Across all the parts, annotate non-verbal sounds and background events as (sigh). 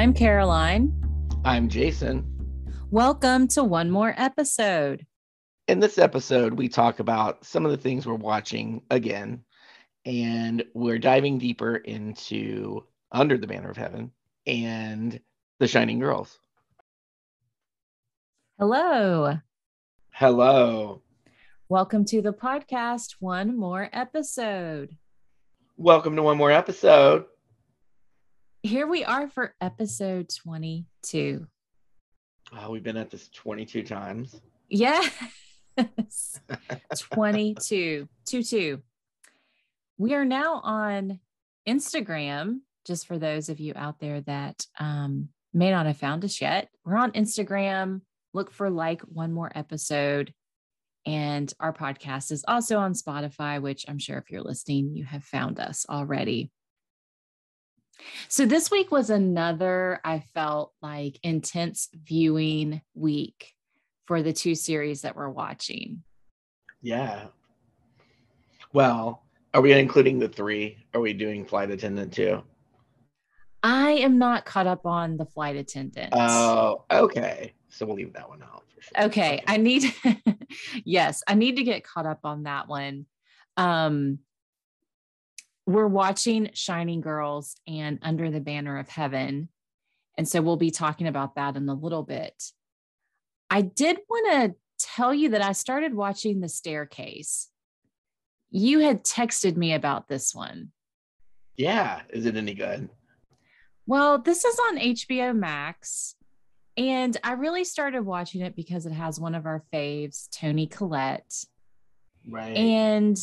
I'm Caroline. I'm Jason. Welcome to one more episode. In this episode, we talk about some of the things we're watching again, and we're diving deeper into Under the Banner of Heaven and The Shining Girls. Hello. Hello. Welcome to the podcast, one more episode. Welcome to one more episode. Here we are for episode 22. Oh, we've been at this 22 times. Yes. (laughs) 22. 22. We are now on Instagram, just for those of you out there that um, may not have found us yet. We're on Instagram. Look for like one more episode. And our podcast is also on Spotify, which I'm sure if you're listening, you have found us already. So this week was another, I felt like intense viewing week for the two series that we're watching. Yeah. Well, are we including the three? Are we doing flight attendant too? I am not caught up on the flight attendant. Oh, okay. So we'll leave that one out for sure. Okay. I need, (laughs) yes, I need to get caught up on that one. Um, we're watching Shining Girls and Under the Banner of Heaven. And so we'll be talking about that in a little bit. I did want to tell you that I started watching The Staircase. You had texted me about this one. Yeah. Is it any good? Well, this is on HBO Max. And I really started watching it because it has one of our faves, Toni Collette. Right. And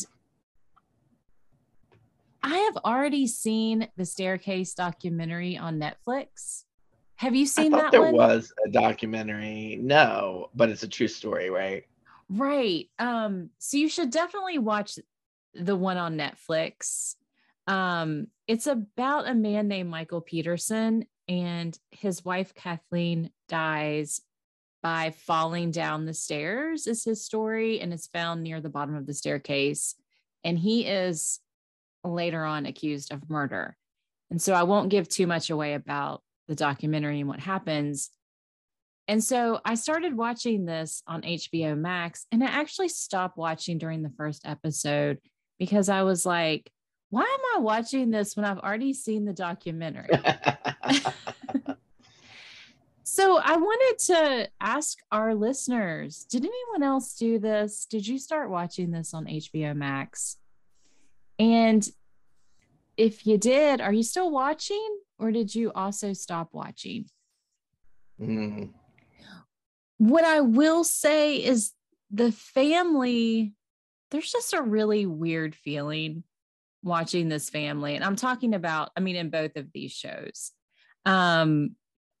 I have already seen the Staircase documentary on Netflix. Have you seen I that there one? was a documentary. No, but it's a true story, right? Right. Um, so you should definitely watch the one on Netflix. Um, it's about a man named Michael Peterson, and his wife Kathleen dies by falling down the stairs, is his story, and it's found near the bottom of the staircase. And he is later on accused of murder. And so I won't give too much away about the documentary and what happens. And so I started watching this on HBO Max, and I actually stopped watching during the first episode because I was like, why am I watching this when I've already seen the documentary? (laughs) (laughs) so I wanted to ask our listeners Did anyone else do this? Did you start watching this on HBO Max? And if you did, are you still watching or did you also stop watching? Mm. What I will say is the family, there's just a really weird feeling watching this family. And I'm talking about, I mean, in both of these shows. Um,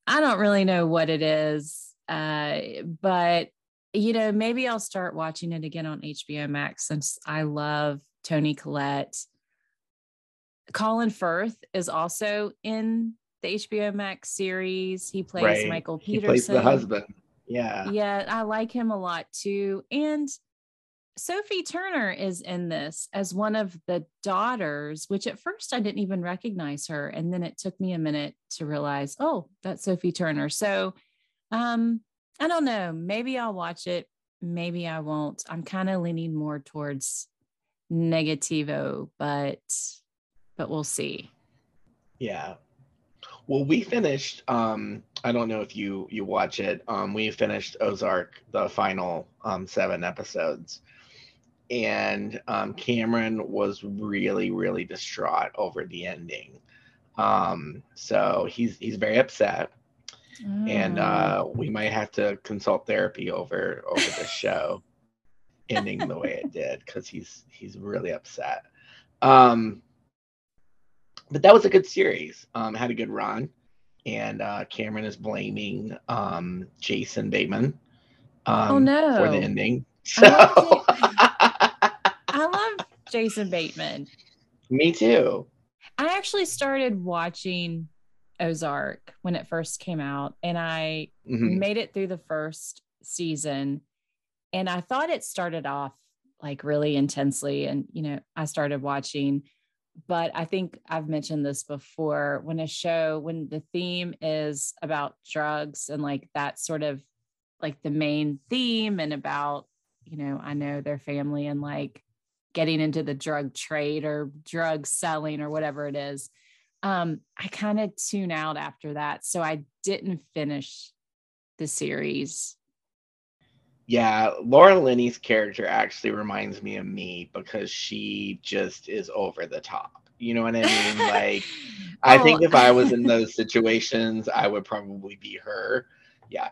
I don't really know what it is, uh, but you know, maybe I'll start watching it again on HBO Max since I love Toni Collette. Colin Firth is also in the HBO Max series. He plays right. Michael He Peterson. plays the husband. Yeah. Yeah, I like him a lot too. And Sophie Turner is in this as one of the daughters, which at first I didn't even recognize her. And then it took me a minute to realize, oh, that's Sophie Turner. So um, I don't know. Maybe I'll watch it. Maybe I won't. I'm kind of leaning more towards negativo, but but we'll see. Yeah. Well, we finished. Um, I don't know if you you watch it. Um, we finished Ozark, the final um seven episodes, and um, Cameron was really really distraught over the ending. Um, so he's he's very upset, and Oh. uh, we might have to consult therapy over over this show ending the way it did because he's he's really upset. Um, but that was a good series. Um, had a good run, and uh, Cameron is blaming um, Jason Bateman. Um, Oh, no. For the ending. So, I (laughs) I love Jason Bateman. me too. I actually started watching Ozark when it first came out, and I Mhm. made it through the first season. And I thought it started off like really intensely. And, you know, I started watching, but I think I've mentioned this before when a show, when the theme is about drugs and like that sort of like the main theme and about, you know, I know their family and like getting into the drug trade or drug selling or whatever it is. Um, I kind of tune out after that. So I didn't finish the series. Yeah, Laura Linney's character actually reminds me of me because she just is over the top. You know what I mean? (laughs) Like, I think if I was in oh. those situations, I would probably be her. Yeah.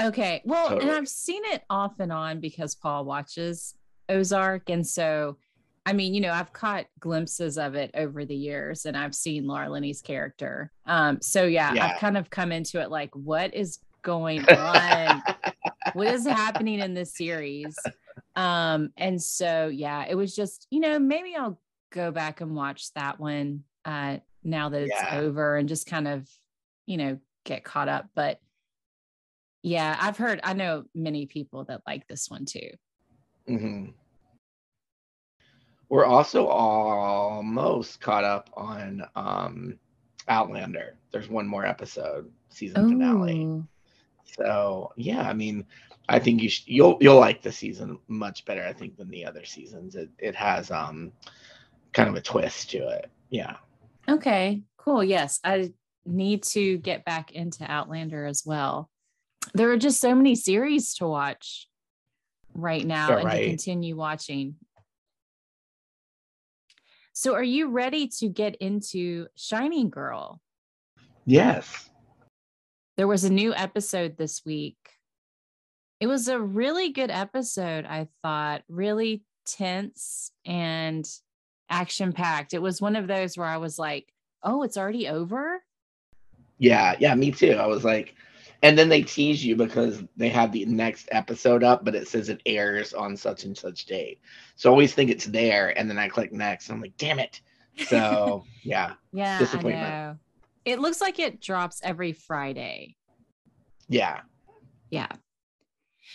Okay. Well, totally. and I've seen it off and on because Paul watches Ozark. And so, I mean, you know, I've caught glimpses of it over the years and I've seen Laura Linney's character. Um, so yeah, yeah. I've kind of come into it like, what is going (laughs) on? What is happening in this series? Um, and so yeah, it was just, you know, maybe I'll go back and watch that one uh now that it's yeah. over and just kind of, you know, get caught up. But yeah, I've heard I know many people that like this one too. Mm-hmm. We're also almost caught up on um Outlander. There's one more episode, season finale. So yeah, I mean, I think you sh- you'll you'll like the season much better, I think, than the other seasons. It it has um kind of a twist to it. Yeah. Okay. Cool. Yes, I need to get back into Outlander as well. There are just so many series to watch right now yeah, and right. to continue watching. So, are you ready to get into Shining Girl? Yes. There was a new episode this week. It was a really good episode, I thought, really tense and action packed. It was one of those where I was like, oh, it's already over? Yeah, yeah, me too. I was like, and then they tease you because they have the next episode up, but it says it airs on such and such date. So I always think it's there, and then I click next. And I'm like, damn it. So (laughs) yeah. yeah. Disappointment. It looks like it drops every Friday. Yeah. Yeah.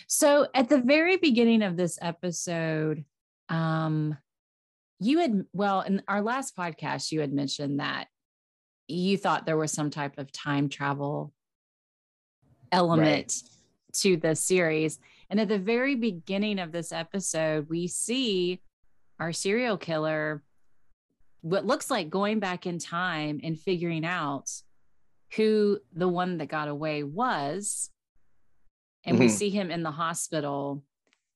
So at the very beginning of this episode, um, you had, well, in our last podcast, you had mentioned that you thought there was some type of time travel element right. to the series. And at the very beginning of this episode, we see our serial killer what looks like going back in time and figuring out who the one that got away was. And mm-hmm. we see him in the hospital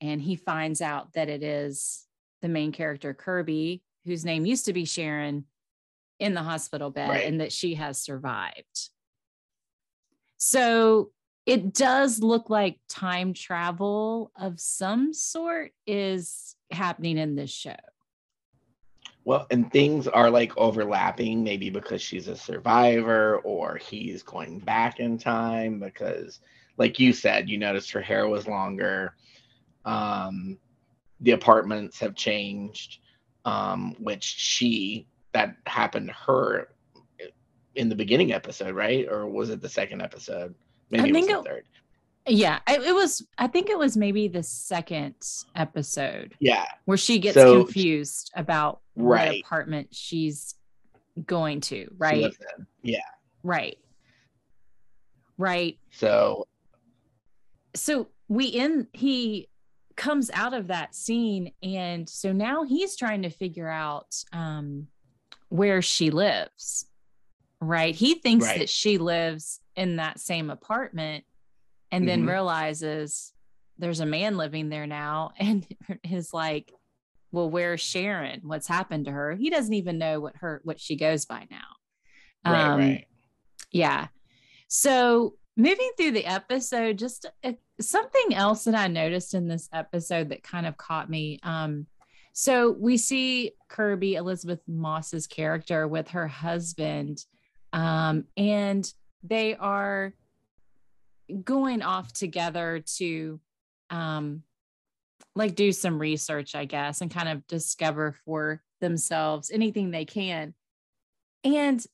and he finds out that it is the main character, Kirby, whose name used to be Sharon, in the hospital bed right. and that she has survived. So it does look like time travel of some sort is happening in this show. Well, and things are like overlapping, maybe because she's a survivor or he's going back in time because, like you said, you noticed her hair was longer. Um, the apartments have changed, um, which she, that happened to her in the beginning episode, right? Or was it the second episode? Maybe I think it was the third. Yeah, it was. I think it was maybe the second episode. Yeah, where she gets so, confused about right. what apartment she's going to. Right. Yeah. Right. Right. So. So we in he comes out of that scene, and so now he's trying to figure out um, where she lives. Right. He thinks right. that she lives in that same apartment and then mm-hmm. realizes there's a man living there now (laughs) and is like well where's sharon? What's happened to her? He doesn't even know what her what she goes by now. Right, um, right. yeah. So moving through the episode just uh, something else that i noticed in this episode that kind of caught me um so we see kirby Elisabeth moss's character with her husband um and they are going off together to um like do some research i guess and kind of discover for themselves anything they can and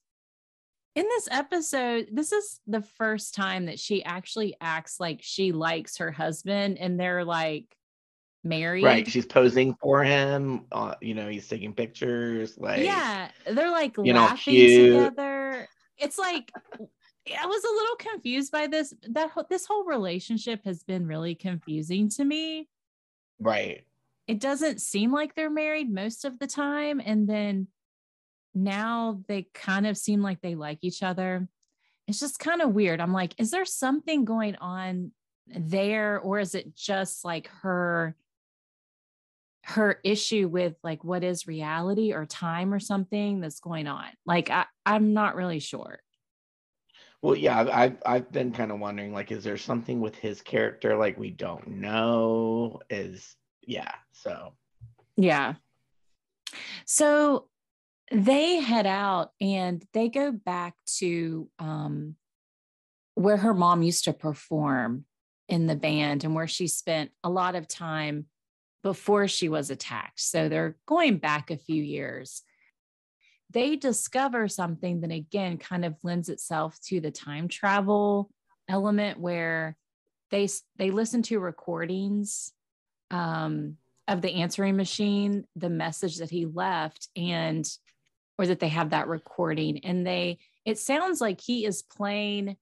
in this episode this is the first time that she actually acts like she likes her husband and they're like married. Right. She's posing for him. Uh, you know, he's taking pictures. Like yeah, they're like laughing together. It's like I was a little confused by this. That this whole relationship has been really confusing to me. Right. It doesn't seem like they're married most of the time, and then now they kind of seem like they like each other. It's just kind of weird. I'm like, is there something going on there, or is it just like her? her issue with like what is reality or time or something that's going on like I, i'm not really sure Well, yeah, I've I've, been kind of wondering, like, is there something with his character like we don't know? Is yeah. So Yeah. So they head out and they go back to um, where her mom used to perform in the band and where she spent a lot of time before she was attacked. So they're going back a few years. They discover something that again kind of lends itself to the time travel element where they they listen to recordings um, of the answering machine, the message that he left, and or that they have that recording, and they it sounds like he is playing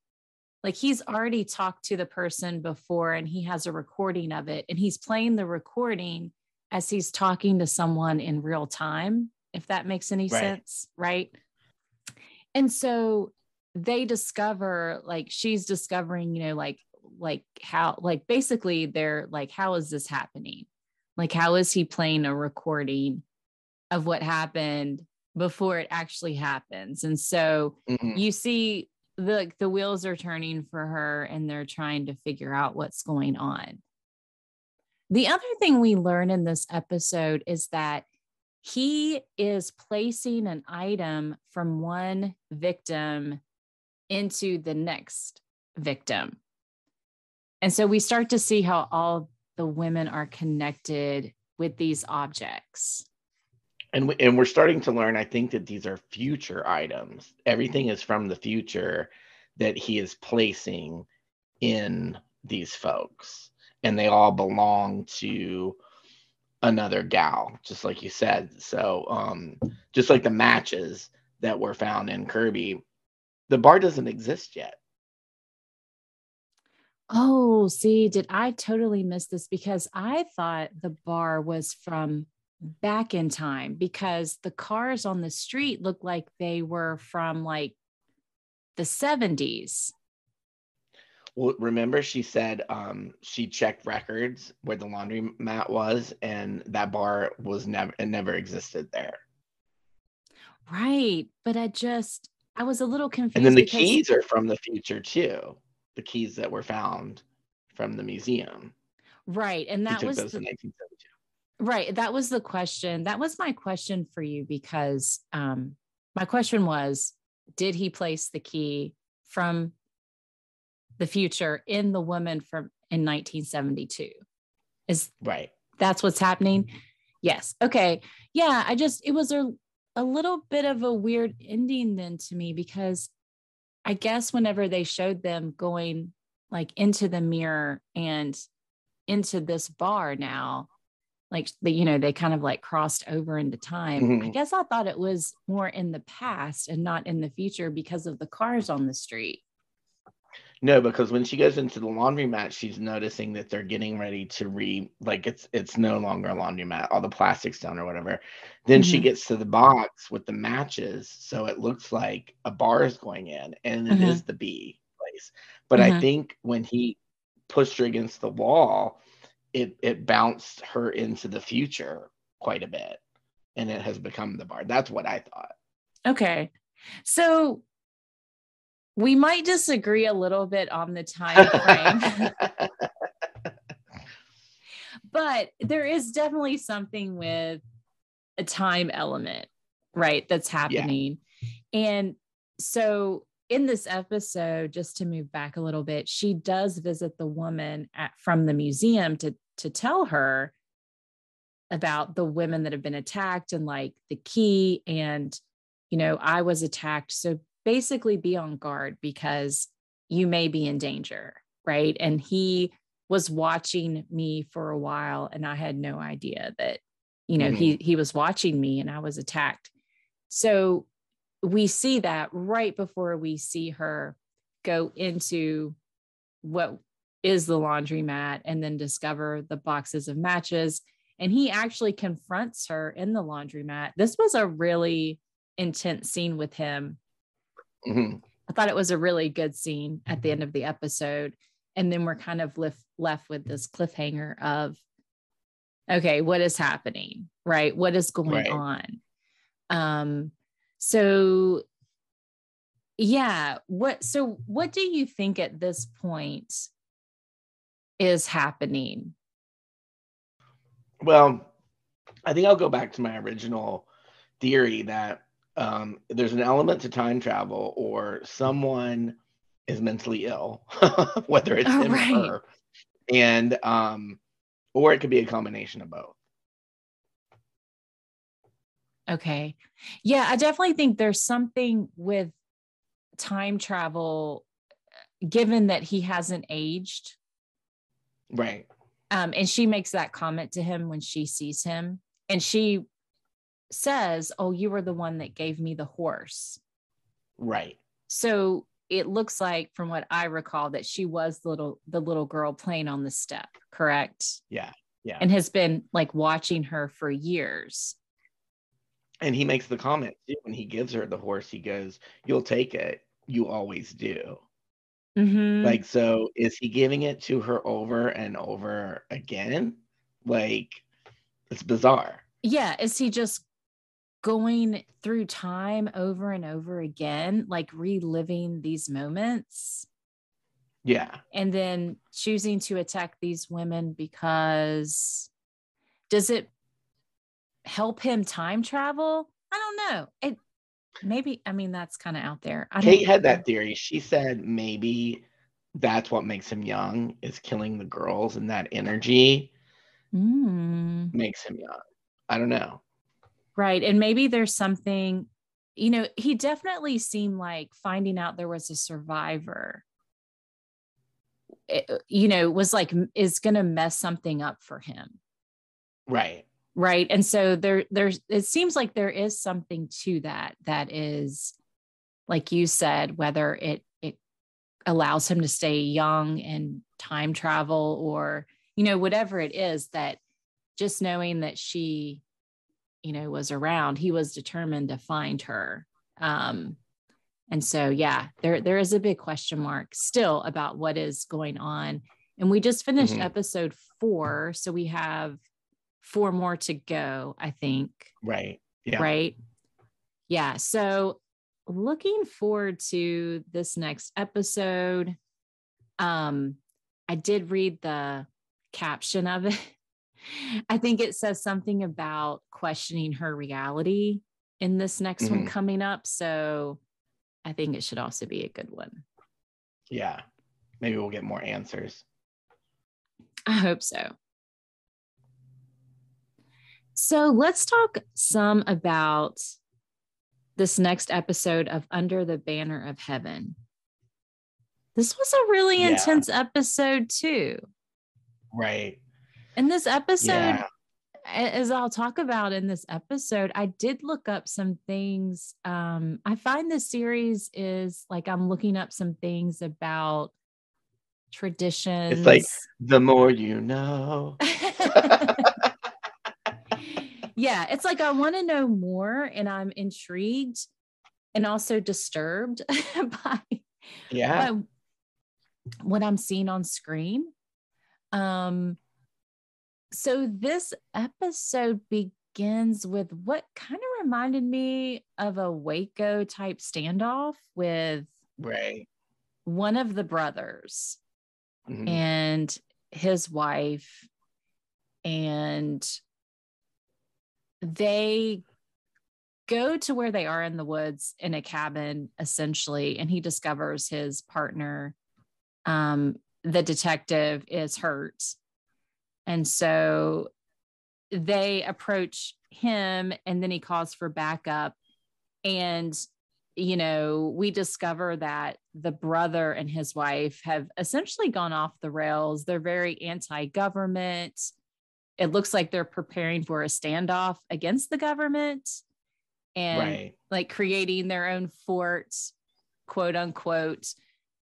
like he's already talked to the person before and he has a recording of it and he's playing the recording as he's talking to someone in real time if that makes any Right. sense right and so they discover like she's discovering you know like like how like basically they're like how is this happening like how is he playing a recording of what happened before it actually happens and so mhm. you see the the wheels are turning for her and they're trying to figure out what's going on the other thing we learn in this episode is that he is placing an item from one victim into the next victim and so we start to see how all the women are connected with these objects and we, and we're starting to learn. I think that these are future items. Everything is from the future that he is placing in these folks, and they all belong to another gal, just like you said. So, um, just like the matches that were found in Kirby, the bar doesn't exist yet. Oh, see, did I totally miss this? Because I thought the bar was from back in time because the cars on the street looked like they were from like the 70s. Well, remember she said um, she checked records where the laundry mat was, and that bar was never it never existed there. Right. But I just, I was a little confused. And then the because- keys are from the future too. The keys that were found from the museum. Right. And that was the, in 1972. Right. That was the question. That was my question for you because um, my question was Did he place the key from the future in the woman from in 1972? Is Right. that's what's happening? Yes. Okay. Yeah. I just, it was a, a little bit of a weird ending then to me because I guess whenever they showed them going like into the mirror and into this bar now, like the, you know, they kind of like crossed over into time. I Mhm. guess I thought it was more in the past and not in the future because of the cars on the street. No, because when she goes into the laundromat, she's noticing that they're getting ready to re like it's it's no longer a laundromat, all the plastic's done or whatever. Then she Mhm. gets to the box with the matches, so it looks like a bar is going in, and it is Mhm. the B place. But I Mhm. think when he pushed her against the wall, it it bounced her into the future quite a bit, and it has become the bar. That's what I thought. Okay. So we might disagree a little bit on the time frame, (laughs) but there is definitely something with a time element, right? That's happening. And so in this episode, just to move back a little bit, she does visit the woman at, from the museum to to tell her about the women that have been attacked and like the key and you know I was attacked so basically be on guard because you may be in danger right and he was watching me for a while and I had no idea that you know mm-hmm. he he was watching me and I was attacked. So we see that right before we see her go into what is the laundromat and then discover the boxes of matches and he actually confronts her in the laundromat. This was a really intense scene with him. Mm-hmm. I thought it was a really good scene at the end of the episode. And then we're kind of left, left with this cliffhanger of, okay, what is happening? Right? What is going right. on? Um, so yeah, what so what do you think at this point is happening? Well, I think I'll go back to my original theory that um, there's an element to time travel or someone is mentally ill, (laughs) whether it's oh, him right. or her. And um, or it could be a combination of both. Okay. Yeah, I definitely think there's something with time travel given that he hasn't aged. Right. Um, and she makes that comment to him when she sees him. And she says, Oh, you were the one that gave me the horse. Right. So it looks like from what I recall that she was the little the little girl playing on the step, correct? Yeah. Yeah. And has been like watching her for years. And he makes the comment too, when he gives her the horse, he goes, You'll take it. You always do. Mm-hmm. Like, so is he giving it to her over and over again? Like, it's bizarre. Yeah. Is he just going through time over and over again, like reliving these moments? Yeah. And then choosing to attack these women because does it help him time travel? I don't know. It maybe I mean that's kind of out there. I Kate had that theory. She said maybe that's what makes him young is killing the girls and that energy mm. makes him young. I don't know. Right. And maybe there's something, you know, he definitely seemed like finding out there was a survivor, it, you know, was like, is going to mess something up for him. Right right and so there there's it seems like there is something to that that is like you said whether it it allows him to stay young and time travel or you know whatever it is that just knowing that she you know was around he was determined to find her um and so yeah there there is a big question mark still about what is going on and we just finished mm-hmm. episode 4 so we have four more to go, I think. Right. Yeah. Right. Yeah. So looking forward to this next episode. Um, I did read the caption of it. (laughs) I think it says something about questioning her reality in this next mm-hmm. one coming up. So I think it should also be a good one. Yeah. Maybe we'll get more answers. I hope so. So let's talk some about this next episode of Under the Banner of Heaven. This was a really yeah. intense episode, too. Right. In this episode, yeah. as I'll talk about in this episode, I did look up some things. Um, I find this series is like I'm looking up some things about traditions. It's like the more you know. (laughs) yeah, it's like I want to know more and I'm intrigued and also disturbed (laughs) by, yeah. By what I'm seeing on screen. Um so this episode begins with what kind of reminded me of a Waco type standoff with right. one of the brothers mm-hmm. and his wife. And they go to where they are in the woods in a cabin essentially and he discovers his partner um the detective is hurt and so they approach him and then he calls for backup and you know, we discover that the brother and his wife have essentially gone off the rails. They're very anti government. It looks like they're preparing for a standoff against the government and right. like creating their own fort, quote unquote,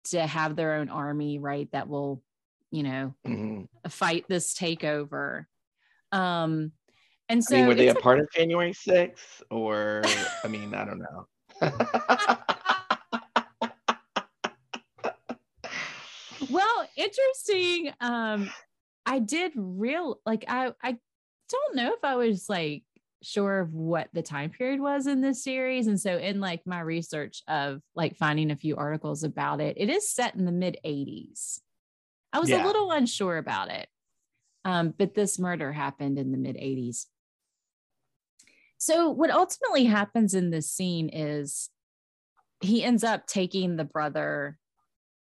to have their own army, right? That will, you know, mm-hmm. fight this takeover. Um, and so I mean, were they a part of January 6th or I mean, I don't know. (laughs) well, interesting. Um, I did real like I I don't know if I was like sure of what the time period was in this series. And so in like my research of like finding a few articles about it, it is set in the mid 80s. I was yeah. a little unsure about it. Um, but this murder happened in the mid 80s. So what ultimately happens in this scene is he ends up taking the brother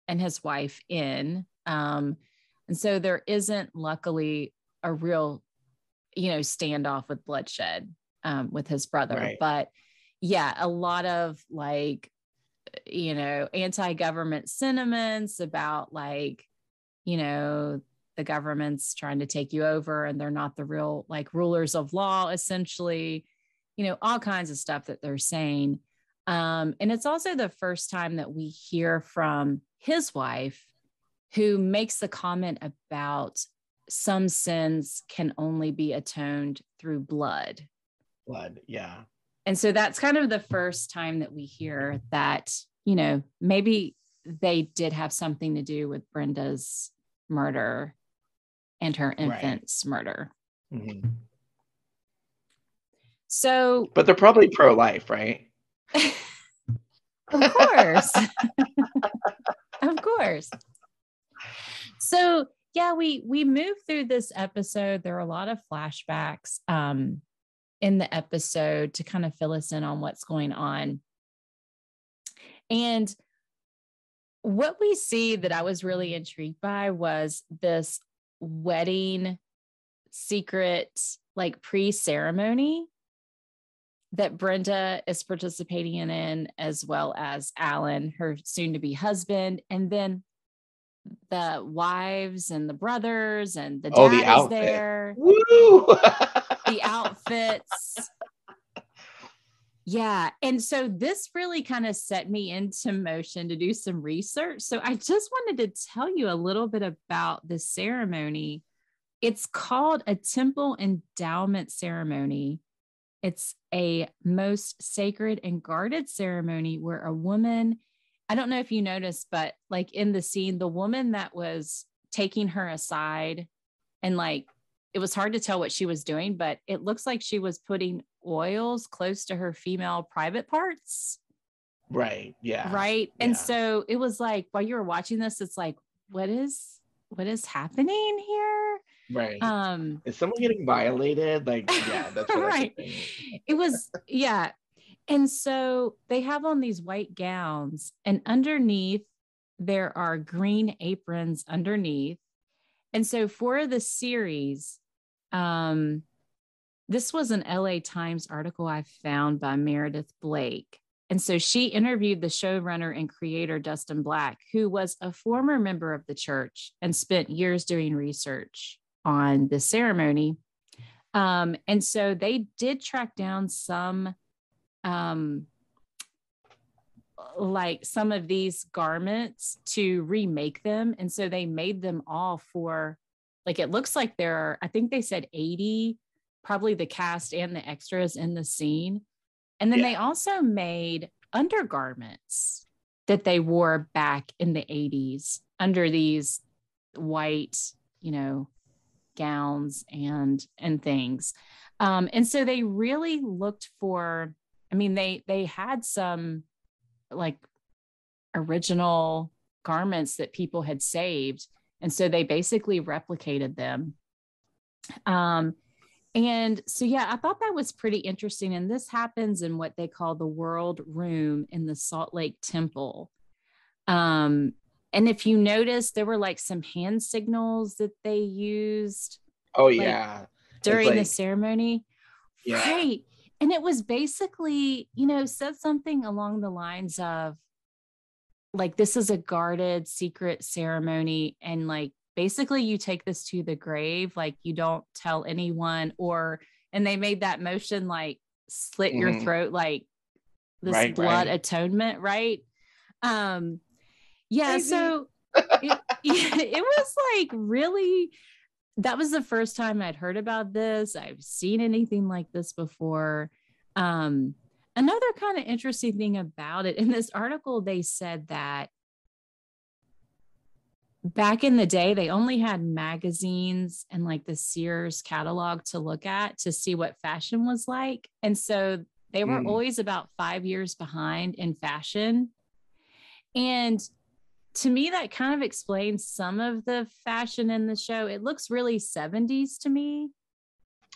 and his wife in. Um, and so there isn't luckily a real you know, standoff with bloodshed um, with his brother. Right. But yeah, a lot of like, you know, anti government sentiments about like, you know, the government's trying to take you over and they're not the real like rulers of law, essentially, you know, all kinds of stuff that they're saying. Um, and it's also the first time that we hear from his wife who makes the comment about some sins can only be atoned through blood. Blood, yeah. And so that's kind of the first time that we hear that, you know, maybe they did have something to do with Brenda's murder and her infant's right. murder. Mm-hmm. So, but they're probably pro life, right? of course. (laughs) of course. So, yeah, we we move through this episode. There are a lot of flashbacks um, in the episode to kind of fill us in on what's going on. And what we see that I was really intrigued by was this wedding secret, like pre ceremony that Brenda is participating in, as well as Alan, her soon to be husband. And then the wives and the brothers and the dad oh, the outfit. there. Woo! (laughs) the outfits. Yeah. And so this really kind of set me into motion to do some research. So I just wanted to tell you a little bit about the ceremony. It's called a temple endowment ceremony. It's a most sacred and guarded ceremony where a woman I don't know if you noticed, but like in the scene, the woman that was taking her aside and like it was hard to tell what she was doing, but it looks like she was putting oils close to her female private parts. Right. Yeah. Right. Yeah. And so it was like while you were watching this, it's like, what is what is happening here? Right. Um is someone getting violated? Like, yeah, that's (laughs) right. It was, yeah. And so they have on these white gowns, and underneath, there are green aprons underneath. And so for the series, um, this was an LA Times article I found by Meredith Blake. And so she interviewed the showrunner and creator Dustin Black, who was a former member of the church and spent years doing research on the ceremony. Um, and so they did track down some um, like some of these garments to remake them. And so they made them all for like it looks like there are, I think they said 80, probably the cast and the extras in the scene. And then yeah. they also made undergarments that they wore back in the 80s under these white, you know, gowns and and things. Um, and so they really looked for I mean, they they had some like original garments that people had saved, and so they basically replicated them. Um, and so yeah, I thought that was pretty interesting. And this happens in what they call the World Room in the Salt Lake Temple. Um, and if you notice, there were like some hand signals that they used. Oh like, yeah, during like, the ceremony. Yeah. Right and it was basically, you know, said something along the lines of like, this is a guarded secret ceremony. And like, basically, you take this to the grave, like, you don't tell anyone, or, and they made that motion like slit mm-hmm. your throat, like this right, blood right. atonement, right? Um, yeah. Maybe. So (laughs) it, it was like really that was the first time I'd heard about this. I've seen anything like this before. Um, another kind of interesting thing about it in this article, they said that back in the day, they only had magazines and like the Sears catalog to look at to see what fashion was like. And so they were mm. always about five years behind in fashion. And to me, that kind of explains some of the fashion in the show. It looks really 70s to me.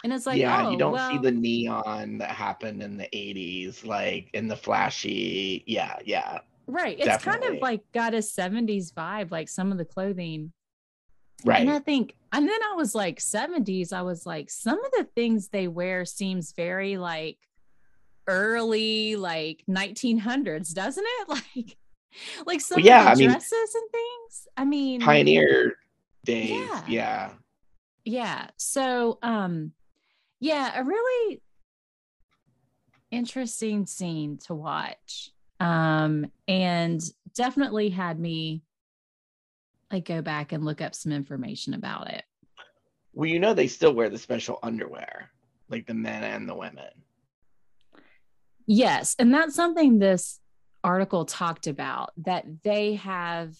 And it's like, yeah, oh, you don't well, see the neon that happened in the 80s, like in the flashy. Yeah, yeah. Right. It's definitely. kind of like got a 70s vibe, like some of the clothing. Right. And I think, and then I was like, 70s, I was like, some of the things they wear seems very like early, like 1900s, doesn't it? (laughs) Like, like some well, yeah, of the I dresses mean, and things. I mean, pioneer days. Yeah. yeah. Yeah. So, um, yeah, a really interesting scene to watch. Um, and definitely had me like go back and look up some information about it. Well, you know, they still wear the special underwear, like the men and the women. Yes. And that's something this article talked about that they have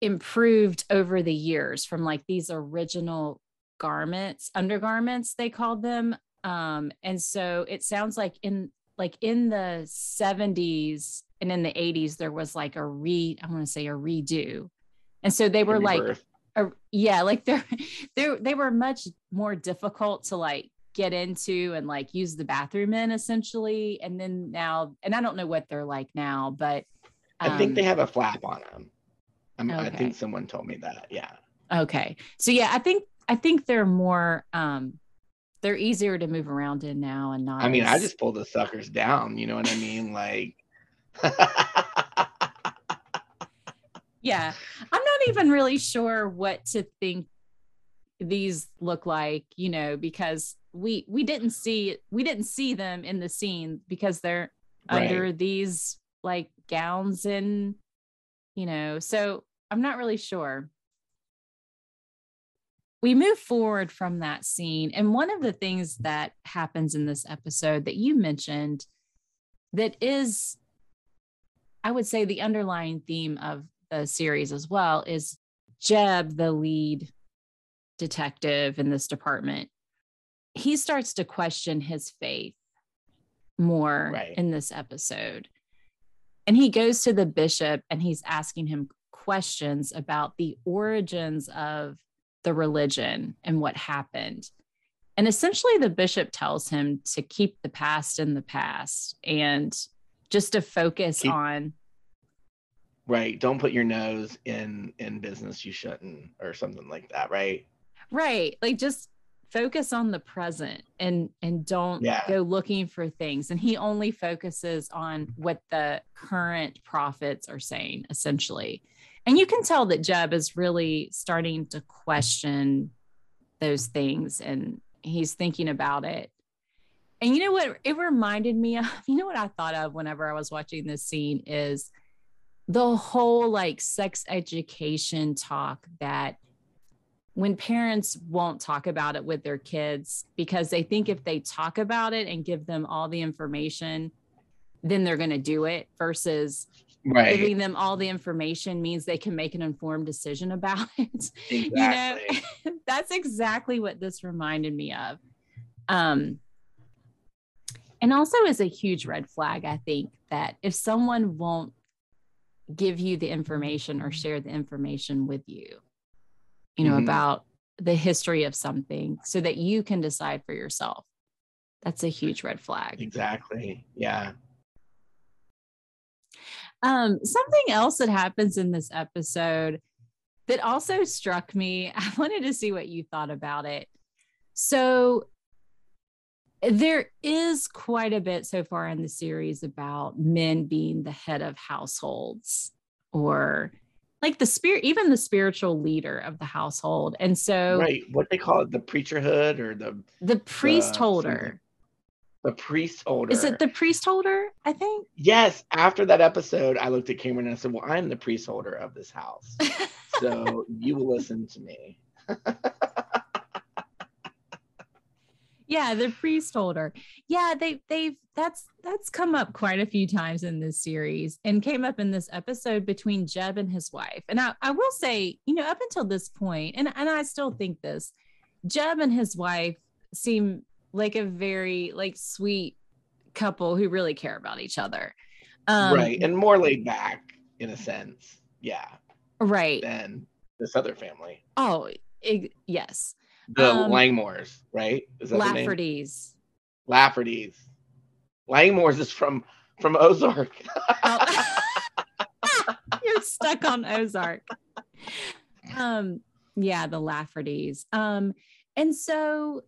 improved over the years from like these original garments, undergarments, they called them. Um, and so it sounds like in like in the 70s and in the 80s, there was like a re, I want to say a redo. And so they were like, a, yeah, like they're, (laughs) they they were much more difficult to like get into and like use the bathroom in essentially. And then now, and I don't know what they're like now, but um, I think they um, have a flap on them. Okay. I think someone told me that. Yeah. Okay. So yeah, I think I think they're more um they're easier to move around in now and not. I mean. I just pull the suckers down. You know what I mean? Like. (laughs) yeah, I'm not even really sure what to think these look like. You know, because we we didn't see we didn't see them in the scene because they're right. under these like gowns and you know so i'm not really sure we move forward from that scene and one of the things that happens in this episode that you mentioned that is i would say the underlying theme of the series as well is jeb the lead detective in this department he starts to question his faith more right. in this episode. And he goes to the bishop and he's asking him questions about the origins of the religion and what happened. And essentially, the bishop tells him to keep the past in the past and just to focus keep, on. Right. Don't put your nose in in business you shouldn't, or something like that. Right. Right. Like just focus on the present and and don't yeah. go looking for things and he only focuses on what the current prophets are saying essentially and you can tell that jeb is really starting to question those things and he's thinking about it. And you know what it reminded me of? (laughs) You know what i thought of whenever i was watching this scene is the whole like sex education talk that when parents won't talk about it with their kids because they think if they talk about it and give them all the information, then they're going to do it versus right. giving them all the information means they can make an informed decision about (laughs) it. Exactly. You know, (laughs) that's exactly what this reminded me of. Um, and also is a huge red flag, I think, that if someone won't give you the information or share the information with you, you know, mm-hmm. about the history of something so that you can decide for yourself. That's a huge red flag. Exactly. Yeah. Um, something else that happens in this episode that also struck me, (laughs) I wanted to see what you thought about it. So there is quite a bit so far in the series about men being the head of households or like the spirit even the spiritual leader of the household. And so right. What they call it the preacherhood or the the priest holder the priest holder. Is it the priest holder i think? Yes after that episode i looked at cameron and i said well i'm the priest holder of this house so (laughs) you will listen to me. (laughs) Yeah the priest holder. Yeah they they've that's that's come up quite a few times in this series and came up in this episode between jeb and his wife. And i, I will say you know up until this point and, and i still think this jeb and his wife seem like a very like sweet couple who really care about each other um, right and more laid back in a sense yeah right than this other family oh it, yes the um, Langmores, right? Is that Lafferty's. Lafferty's. Langmores is from from Ozark. oh. (laughs) (laughs) You're stuck on Ozark. Um, yeah, the Lafferty's. Um, and so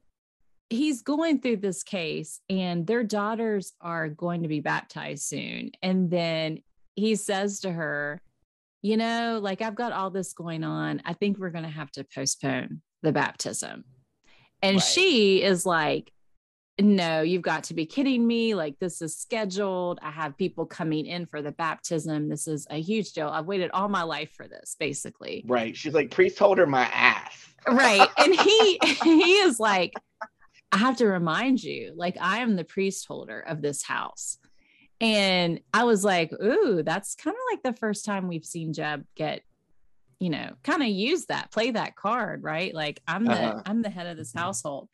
he's going through this case, and their daughters are going to be baptized soon. And then he says to her, You know, like I've got all this going on. I think we're going to have to postpone the baptism. And right. she is like, no, you've got to be kidding me. Like, this is scheduled. I have people coming in for the baptism. This is a huge deal. I've waited all my life for this, basically. Right. She's like, priest told her my ass. right. And he (laughs) he is like, I have to remind you, like, I am the priest holder of this house. And I was like, ooh, that's kind of like the first time we've seen Jeb get you know kind of use that play that card right like i'm the uh-huh. i'm the head of this household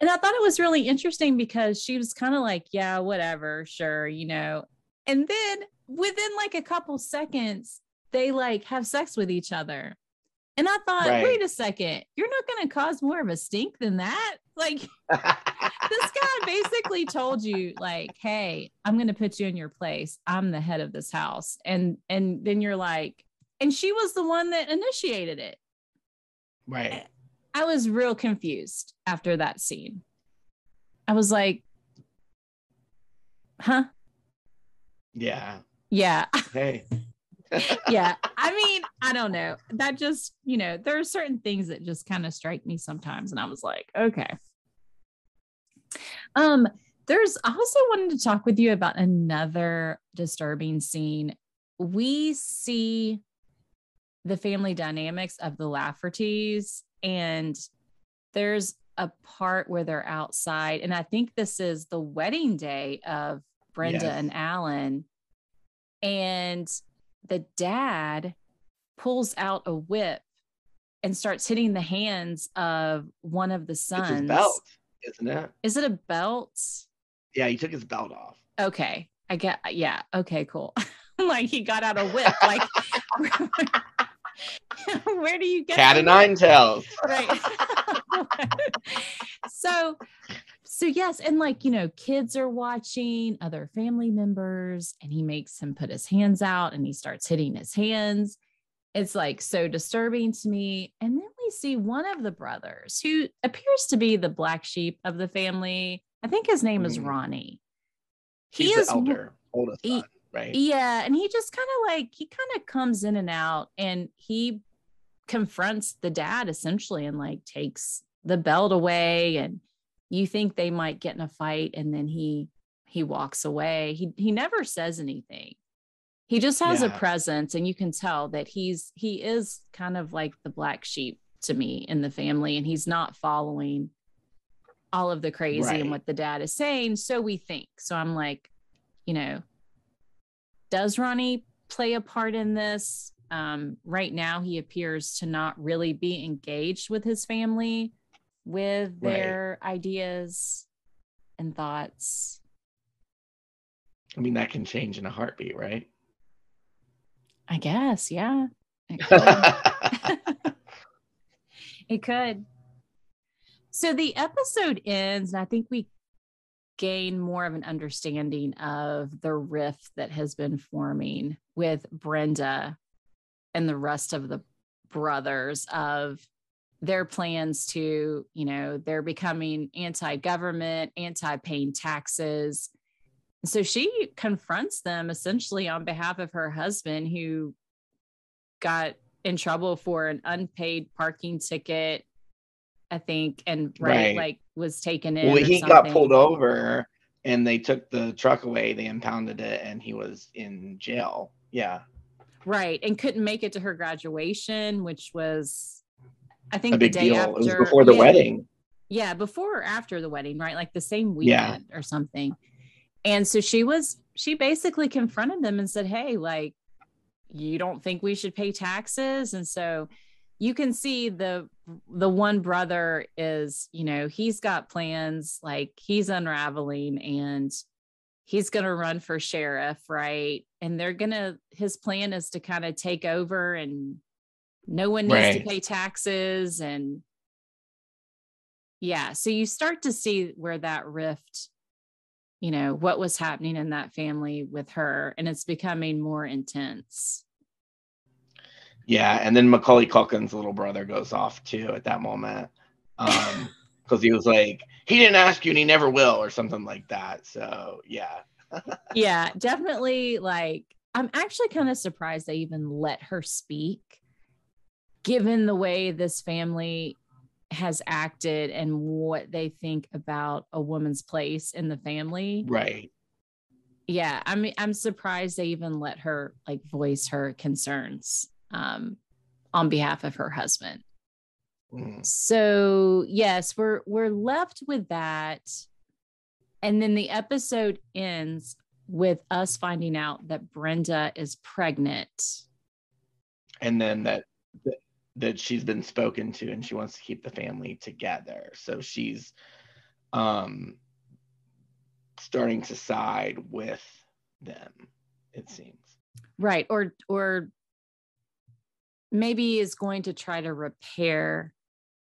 and i thought it was really interesting because she was kind of like yeah whatever sure you know and then within like a couple seconds they like have sex with each other and i thought right. wait a second you're not going to cause more of a stink than that like (laughs) this guy basically told you like hey i'm going to put you in your place i'm the head of this house and and then you're like and she was the one that initiated it. Right. I was real confused after that scene. I was like, huh? Yeah. Yeah. Hey. (laughs) (laughs) yeah. I mean, I don't know. That just, you know, there are certain things that just kind of strike me sometimes. And I was like, okay. Um, there's I also wanted to talk with you about another disturbing scene. We see the family dynamics of the Laffertys. And there's a part where they're outside. And I think this is the wedding day of Brenda yes. and Alan. And the dad pulls out a whip and starts hitting the hands of one of the sons. It's his belt, isn't it? Is it a belt? Yeah, he took his belt off. Okay. I get yeah. Okay, cool. (laughs) like he got out a whip. Like (laughs) where do you get cat of nine tails? (laughs) Right. so so yes, and like you know, kids are watching other family members, and he makes him put his hands out and he starts hitting his hands. It's like so disturbing to me. And then we see one of the brothers who appears to be the black sheep of the family. I think his name is mm-hmm. Ronnie. He He's is the elder, oldest son right yeah and he just kind of like he kind of comes in and out and he confronts the dad essentially and like takes the belt away and you think they might get in a fight and then he he walks away he he never says anything he just has yeah. a presence and you can tell that he's he is kind of like the black sheep to me in the family and he's not following all of the crazy right. and what the dad is saying so we think so i'm like you know does Ronnie play a part in this? Um, right now, he appears to not really be engaged with his family, with their right. ideas and thoughts. I mean, that can change in a heartbeat, right? I guess, yeah. (laughs) (laughs) It could. So the episode ends, and I think we gain more of an understanding of the rift that has been forming with Brenda and the rest of the brothers of their plans to, you know, they're becoming anti government, anti paying taxes. So she confronts them essentially on behalf of her husband, who got in trouble for an unpaid parking ticket, I think, and right, Right. like was taken in. Well, he got pulled over and they took the truck away, they impounded it, and he was in jail. Yeah. right and couldn't make it to her graduation which was i think A the big day deal. after It was before the yeah, wedding. yeah before or after the wedding right like the same Yeah. or something and so she was she basically confronted them and said hey like you don't think we should pay taxes. And so you can see the the one brother is you know he's got plans like he's unraveling and he's going to run for sheriff right? And they're going to his plan is to kind of take over and no one needs to pay taxes. And yeah so you start to see where that rift you know what was happening in that family with her and it's becoming more intense Yeah, and then Macaulay Culkin's little brother goes off too at that moment, um, (laughs) because he was like, he didn't ask you and he never will, or something like that. So yeah, (laughs) yeah definitely like i'm actually kind of surprised they even let her speak given the way this family has acted and what they think about a woman's place in the family. Right, yeah i mean i'm surprised they even let her like voice her concerns um on behalf of her husband. Mm. so yes we're we're left with that. And then the episode ends with us finding out that brenda is pregnant. And then that, that she's been spoken to and she wants to keep the family together. So she's um starting to side with them. It seems. right or or maybe is going to try to repair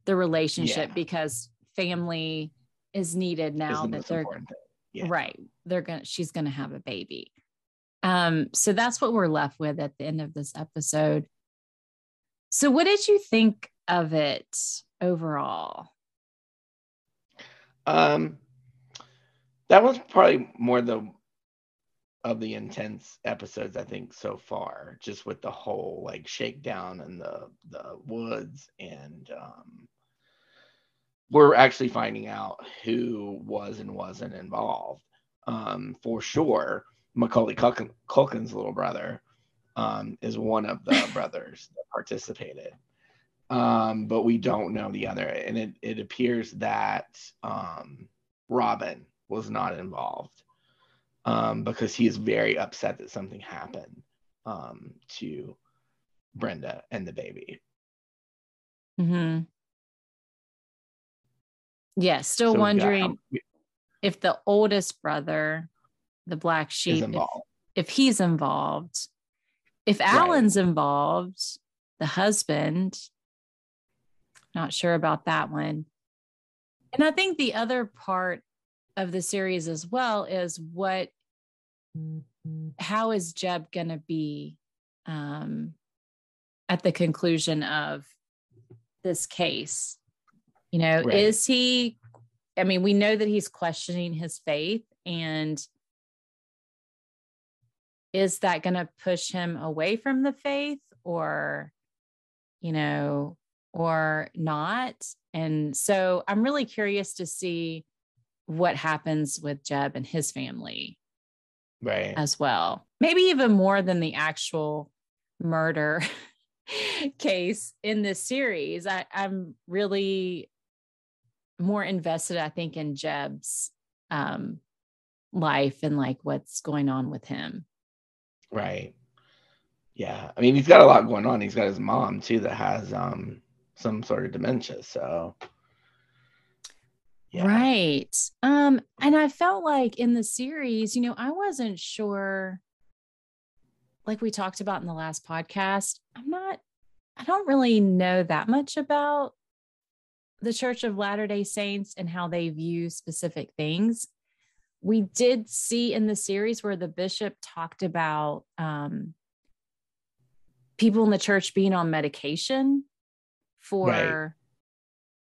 the relationship Yeah. because family is needed now the that they're. Yeah. right they're gonna she's gonna have a baby um so that's what we're left with at the end of this episode so what did you think of it overall Um, that was probably more the of the intense episodes I think so far, just with the whole like shakedown in the the woods, and um, we're actually finding out who was and wasn't involved. Um, for sure, Macaulay Culkin, Culkin's little brother um, is one of the (laughs) brothers that participated um, but we don't know the other. And it, it appears that um, Robin was not involved um, because he is very upset that something happened um, to Brenda and the baby. mm-hmm. yeah still So, wondering if the oldest brother the black sheep if, if he's involved if Right. alan's involved the husband not sure about that one and i think the other part of the series as well is what how is jeb going to be um at the conclusion of this case you know Right. is he i mean we know that he's questioning his faith and is that going to push him away from the faith or you know or not? And so i'm really curious to see what happens with jeb and his family Right. as well. Maybe even more than the actual murder (laughs) case in this series. I, i'm really more invested i think in jeb's um life and like what's going on with him Right. Yeah. I mean, he's got a lot going on. He's got his mom too that has um some sort of dementia. So yeah. Right. Um, and I felt like in the series, you know, I wasn't sure, like we talked about in the last podcast, I'm not, I don't really know that much about the Church of Latter day Saints and how they view specific things. We did see in the series where the bishop talked about um, people in the church being on medication for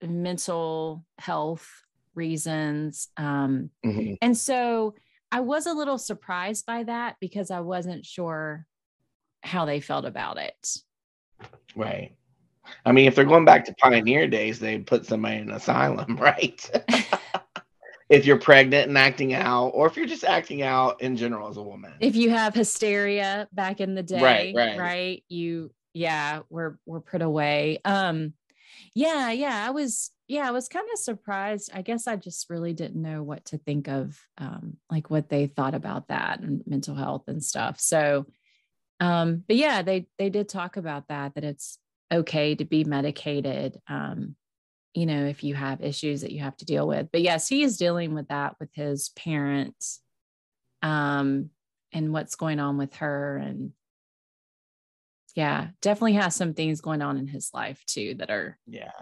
mental health reasons. Um, hmm and so I was a little surprised by that because I wasn't sure how they felt about it. Right. I mean, if they're going back to pioneer days, they put somebody in an asylum, (laughs) right? If you're pregnant and acting out, or if you're just acting out in general as a woman. if you have hysteria back in the day, Right, right. right You, yeah, we're we're put away. Um, yeah, yeah, I was, yeah, I was kind of surprised. I guess I just really didn't know what to think of, um, like what they thought about that and mental health and stuff. So, um, but yeah, they they did talk about that that it's okay to be medicated. Um, you know, if you have issues that you have to deal with. But yes, he is dealing with that with his parents um and what's going on with her and yeah definitely has some things going on in his life too that are Yeah.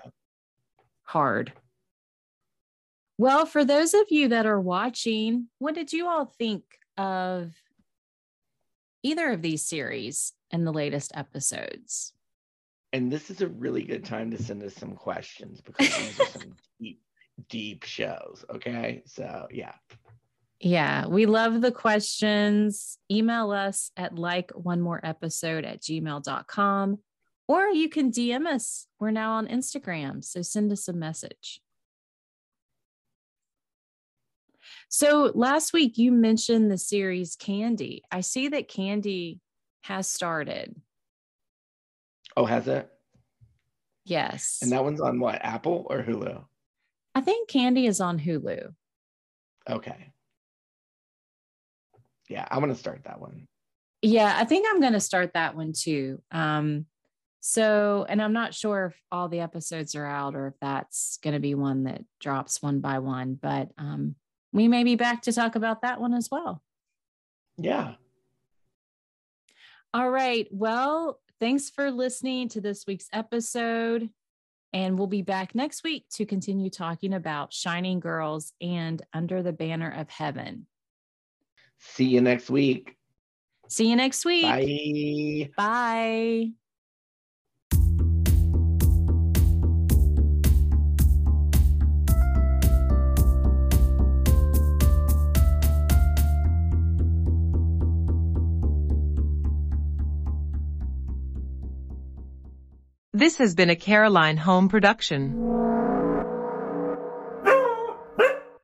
hard well for those of you that are watching what did you all think of either of these series and the latest episodes And this is a really good time to send us some questions because these are some (laughs) deep, deep shows. Okay. So, yeah. yeah we love the questions email us at like one more episode at gmail.com or you can dm us we're now on instagram so send us a message so last week you mentioned the series candy i see that candy has started Oh, has it? yes And that one's on what? Apple or Hulu? i think candy is on hulu Okay. Yeah, I'm gonna start that one. Yeah, I think I'm going to start that one too. Um, so, and I'm not sure if all the episodes are out or if that's going to be one that drops one by one, but um, we may be back to talk about that one as well. Yeah. All right. Well, thanks for listening to this week's episode. And we'll be back next week to continue talking about Shining Girls and Under the Banner of Heaven. See you next week. See you next week. Bye. Bye. This has been a Caroline Home production.